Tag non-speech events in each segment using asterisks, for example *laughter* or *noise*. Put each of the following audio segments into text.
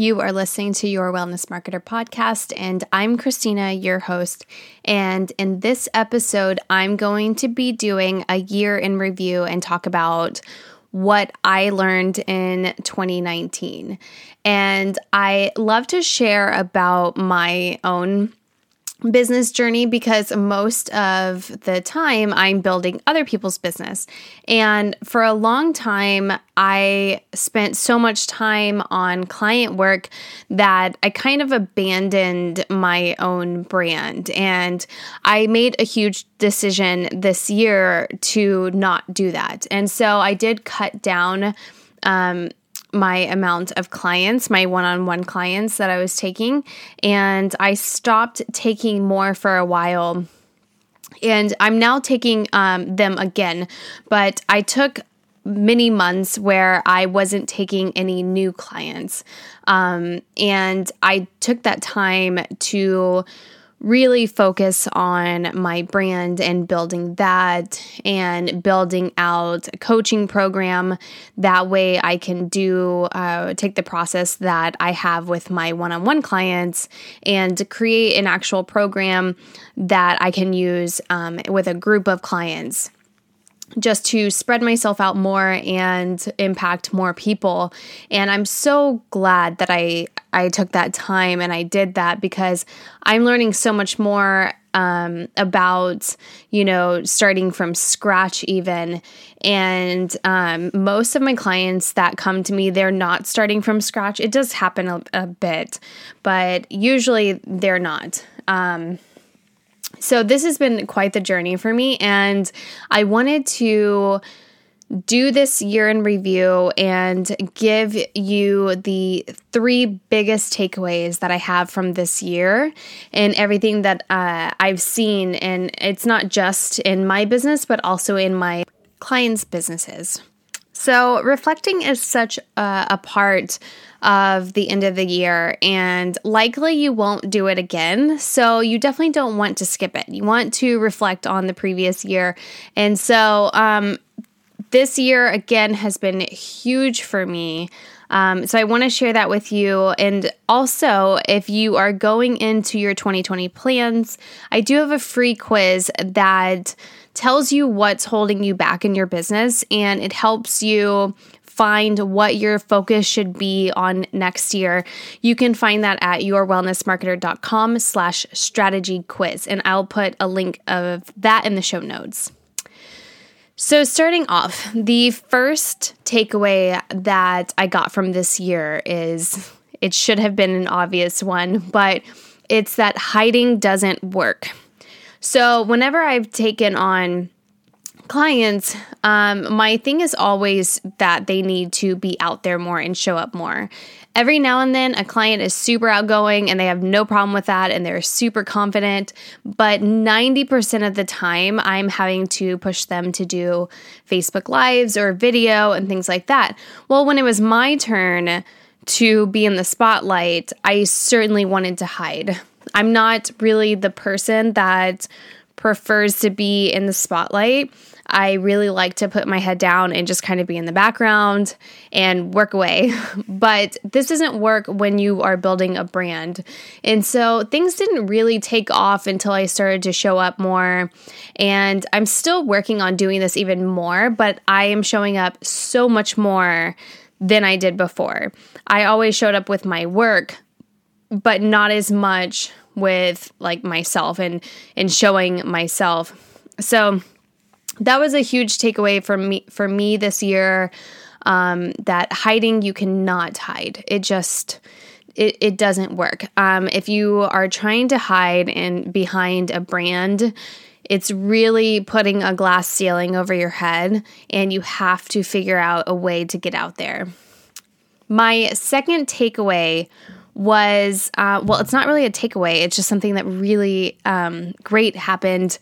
You are listening to your Wellness Marketer podcast, and I'm Christina, your host. And in this episode, I'm going to be doing a year in review and talk about what I learned in 2019. And I love to share about my own business journey because most of the time I'm building other people's business. And for a long time, I spent so much time on client work that I kind of abandoned my own brand. And I made a huge decision this year to not do that. And so I did cut down um, my amount of clients, my one on one clients that I was taking, and I stopped taking more for a while. And I'm now taking um, them again, but I took many months where I wasn't taking any new clients. Um, and I took that time to really focus on my brand and building that and building out a coaching program. That way, I can do uh, take the process that I have with my one on one clients and create an actual program that I can use um, with a group of clients just to spread myself out more and impact more people and i'm so glad that i i took that time and i did that because i'm learning so much more um, about you know starting from scratch even. And um, most of my clients that come to me they're not starting from scratch. It does happen a, a bit but usually they're not. Um, so, this has been quite the journey for me, and I wanted to do this year in review and give you the three biggest takeaways that I have from this year and everything that uh, I've seen. And it's not just in my business, but also in my clients' businesses. So, reflecting is such a, a, part of the end of the year, and likely you won't do it again. So, you definitely don't want to skip it. You want to reflect on the previous year. And so, um, this year again has been huge for me. Um, so I want to share that with you. And also, if you are going into your 2020 plans, I do have a free quiz that tells you what's holding you back in your business and it helps you find what your focus should be on next year you can find that at yourwellnessmarketer.com slash strategy quiz and i'll put a link of that in the show notes so starting off the first takeaway that i got from this year is it should have been an obvious one but it's that hiding doesn't work. So, whenever I've taken on clients, um, my thing is always that they need to be out there more and show up more. Every now and then, a client is super outgoing and they have no problem with that and they're super confident. But 90% of the time, I'm having to push them to do Facebook Lives or video and things like that. Well, when it was my turn to be in the spotlight, I certainly wanted to hide. I'm not really the person that prefers to be in the spotlight. I really like to put my head down and just kind of be in the background and work away. *laughs* But this doesn't work when you are building a brand. And so things didn't really take off until I started to show up more. And I'm still working on doing this even more, but I am showing up so much more than I did before. I always showed up with my work, but not as much with like myself and and showing myself. So that was a huge takeaway for me for me this year. Um, that hiding you cannot hide. It just it, it doesn't work. Um, if you are trying to hide and behind a brand, it's really putting a glass ceiling over your head, and you have to figure out a way to get out there. My second takeaway was uh, well, it's not really a takeaway. It's just something that really um, great happened.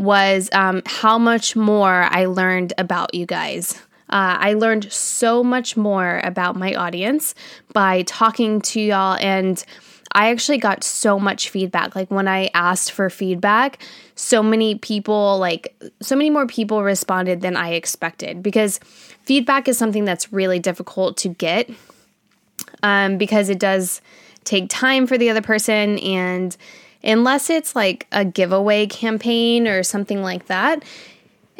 Was um, how much more I learned about you guys. Uh, I learned so much more about my audience by talking to y'all and. I actually got so much feedback. Like when I asked for feedback, so many people, like so many more people responded than I expected because feedback is something that's really difficult to get um, because it does take time for the other person. And unless it's like a giveaway campaign or something like that,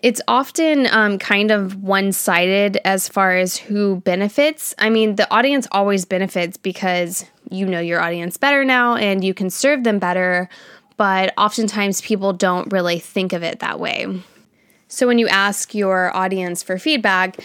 it's often um, kind of one sided as far as who benefits. I mean, the audience always benefits because you know your audience better now and you can serve them better, but oftentimes people don't really think of it that way. So when you ask your audience for feedback,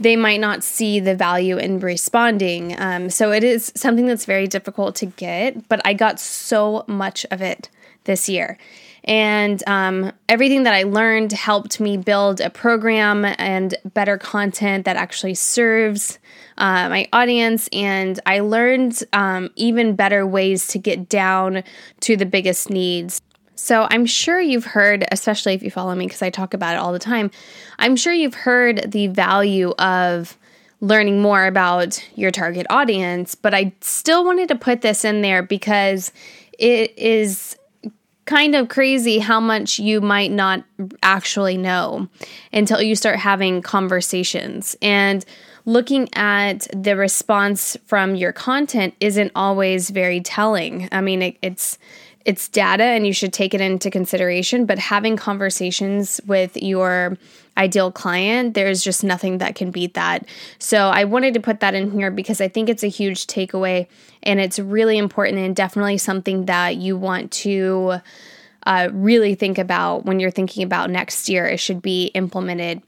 they might not see the value in responding. Um, so it is something that's very difficult to get, but I got so much of it this year. And um, everything that I learned helped me build a program and better content that actually serves uh, my audience. And I learned um, even better ways to get down to the biggest needs. So I'm sure you've heard, especially if you follow me, because I talk about it all the time, I'm sure you've heard the value of learning more about your target audience, but I still wanted to put this in there because it is kind of crazy how much you might not actually know until you start having conversations. And looking at the response from your content isn't always very telling. I mean, it, it's it's data and you should take it into consideration, but having conversations with your ideal client, there's just nothing that can beat that. So I wanted to put that in here because I think it's a huge takeaway and it's really important and definitely something that you want to uh, really think about when you're thinking about next year. It should be implemented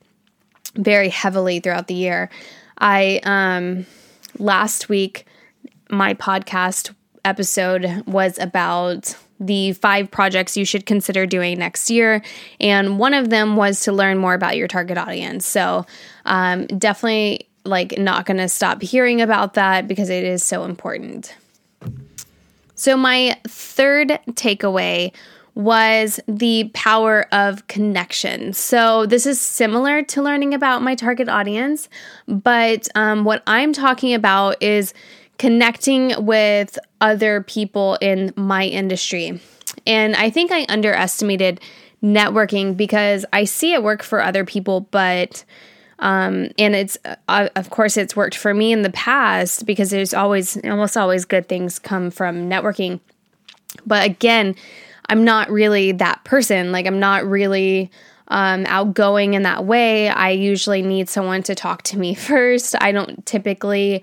very heavily throughout the year. I, um, last week, my podcast episode was about the five projects you should consider doing next year. And one of them was to learn more about your target audience. So, um, definitely like not going to stop hearing about that because it is so important. So, my third takeaway was the power of connection. So, this is similar to learning about my target audience, but um, what I'm talking about is connecting with other people in my industry. And I think I underestimated networking because I see it work for other people, but um, and it's uh, of course it's worked for me in the past because there's always almost always good things come from networking. But again, I'm not really that person. Like I'm not really um, outgoing in that way. I usually need someone to talk to me *laughs* first. I don't typically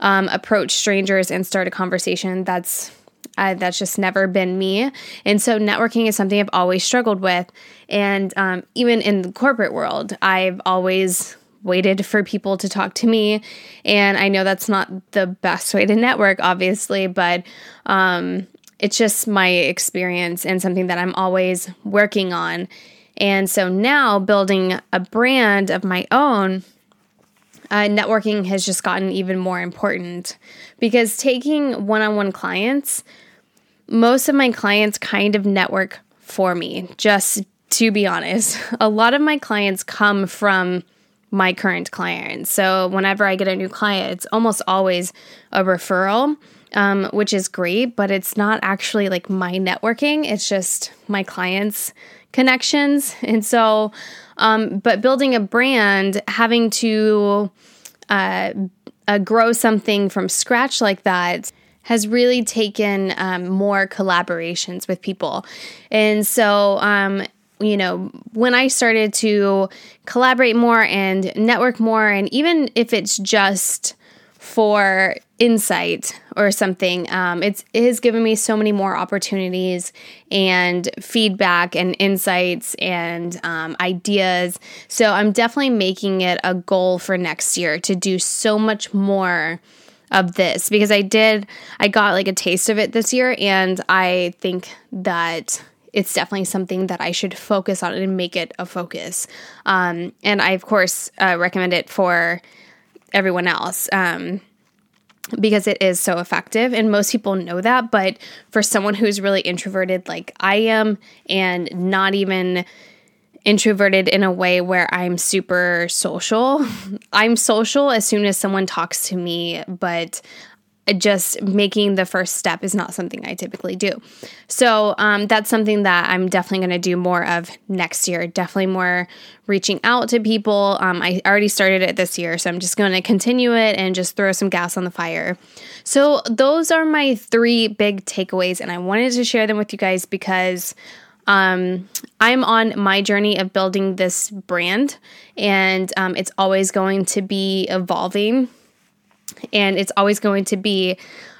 um, approach strangers and start a conversation. That's uh, that's just never been me. And so networking is something I've always struggled with. And um, even in the corporate world, I've always waited for people to talk to me. And I know that's not the best way to network, obviously, but um, it's just my experience and something that I'm always working on. And so now building a brand of my own uh, networking has just gotten even more important because taking one on one clients, most of my clients kind of network for me, just to be honest. *laughs* A lot of my clients come from my current clients. So whenever I get a new client, it's almost always a referral. Um, which is great, but it's not actually like my networking. It's just my clients' connections. And so, um, but building a brand, having to uh, uh, grow something from scratch like that has really taken um, more collaborations with people. And so, um, you know, when I started to collaborate more and network more, and even if it's just for insight or something. Um, it's it has given me so many more opportunities and feedback and insights and um, ideas. So I'm definitely making it a goal for next year to do so much more of this because I did I got like a taste of it this year and I think that it's definitely something that I should focus on and make it a focus. Um, and I of course uh, recommend it for everyone else. Um, because it is so effective and most people know that but for someone who's really introverted like I am and not even introverted in a way where I'm super social *laughs* I'm social as soon as someone talks to me but just making the first step is not something I typically do. So um, that's something that I'm definitely going to do more of next year. Definitely more reaching out to people. Um, I already started it this year, so I'm just going to continue it and just throw some gas on the fire. So those are my three big takeaways, and I wanted to share them with you guys because. Um, I'm on my journey of building this brand, and um, it's always going to be evolving and it's always going to be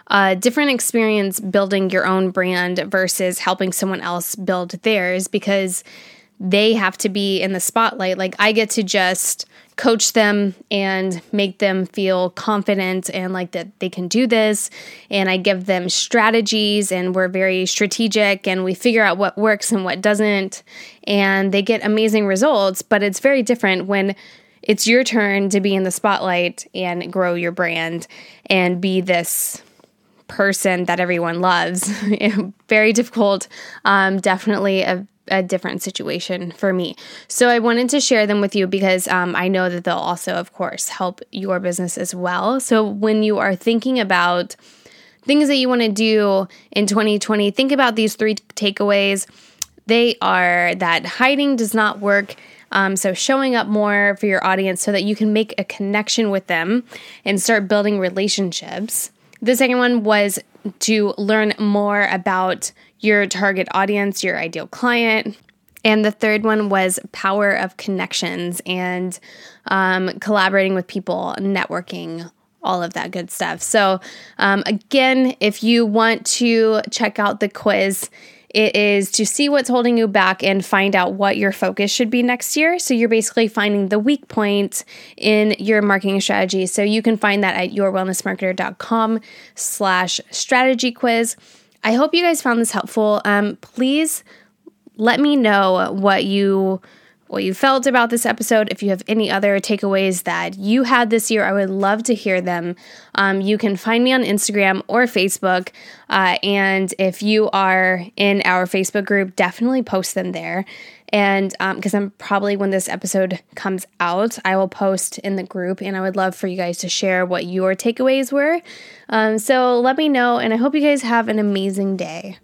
a different experience building your own brand versus helping someone else build theirs because they have to be in the spotlight. Like I get to just coach them and make them feel confident and like that they can do this. And I give them strategies and we're very strategic and we figure out what works and what doesn't. And they get amazing results. But it's very different when it's your turn to be in the spotlight and grow your brand and be this person that everyone loves. *laughs* Very difficult. Um, definitely a, a, different situation for me. So I wanted to share them with you because um, I know that they'll also, of course, help your business as well. So when you are thinking about things that you want to do in 2020, think about these three takeaways. They are that hiding does not work um, so, showing up more for your audience so that you can make a connection with them and start building relationships. The second one was to learn more about your target audience, your ideal client. And the third one was power of connections and um, collaborating with people, networking, all of that good stuff. So, um, again, if you want to check out the quiz, it is to see what's holding you back and find out what your focus should be next year. So you're basically finding the weak point in your marketing strategy. So you can find that at yourwellnessmarketer.com slash strategy quiz. I hope you guys found this helpful. Um, please let me know what you what you felt about this episode. If you have any other takeaways that you had this year, I would love to hear them. Um, you can find me on Instagram or Facebook. Uh, and if you are in our Facebook group, definitely post them there. And because um, I'm probably when this episode comes out, I will post in the group, and I would love for you guys to share what your takeaways were. Um, so let me know, and I hope you guys have an amazing day.